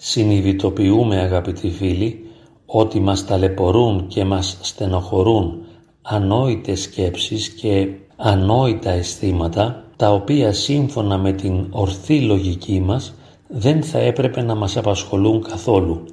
Συνειδητοποιούμε αγαπητοί φίλοι ότι μας ταλαιπωρούν και μας στενοχωρούν ανόητες σκέψεις και ανόητα αισθήματα τα οποία σύμφωνα με την ορθή λογική μας δεν θα έπρεπε να μας απασχολούν καθόλου.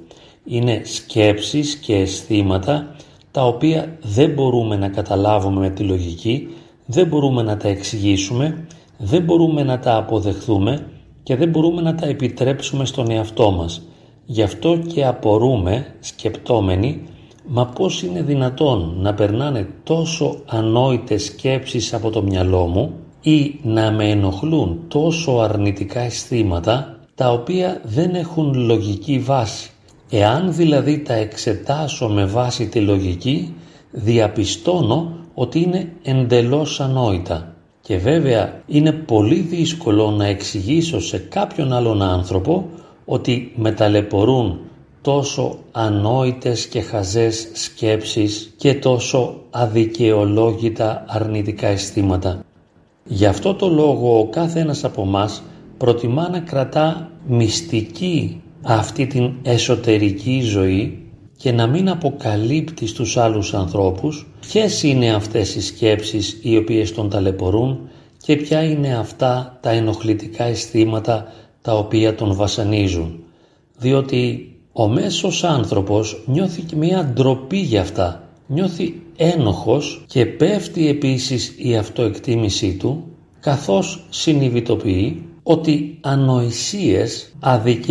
Είναι σκέψεις και αισθήματα τα οποία δεν μπορούμε να καταλάβουμε με τη λογική, δεν μπορούμε να τα εξηγήσουμε, δεν μπορούμε να τα αποδεχθούμε και δεν μπορούμε να τα επιτρέψουμε στον εαυτό μας. Γι' αυτό και απορούμε σκεπτόμενοι Μα πώς είναι δυνατόν να περνάνε τόσο ανόητες σκέψεις από το μυαλό μου ή να με ενοχλούν τόσο αρνητικά αισθήματα τα οποία δεν έχουν λογική βάση. Εάν δηλαδή τα εξετάσω με βάση τη λογική διαπιστώνω ότι είναι εντελώς ανόητα. Και βέβαια είναι πολύ δύσκολο να εξηγήσω σε κάποιον άλλον άνθρωπο ότι με ταλαιπωρούν τόσο ανόητες και χαζές σκέψεις και τόσο αδικαιολόγητα αρνητικά αισθήματα. Γι' αυτό το λόγο ο κάθε ένας από μας προτιμά να κρατά μυστική αυτή την εσωτερική ζωή και να μην αποκαλύπτει στους άλλους ανθρώπους ποιες είναι αυτές οι σκέψεις οι οποίες τον ταλαιπωρούν και ποια είναι αυτά τα ενοχλητικά αισθήματα τα οποία τον βασανίζουν. Διότι ο μέσος άνθρωπος νιώθει και μια ντροπή για αυτά. Νιώθει ένοχος και πέφτει επίσης η αυτοεκτίμησή του καθώς συνειδητοποιεί ότι ανοησίες, αδικαιότητες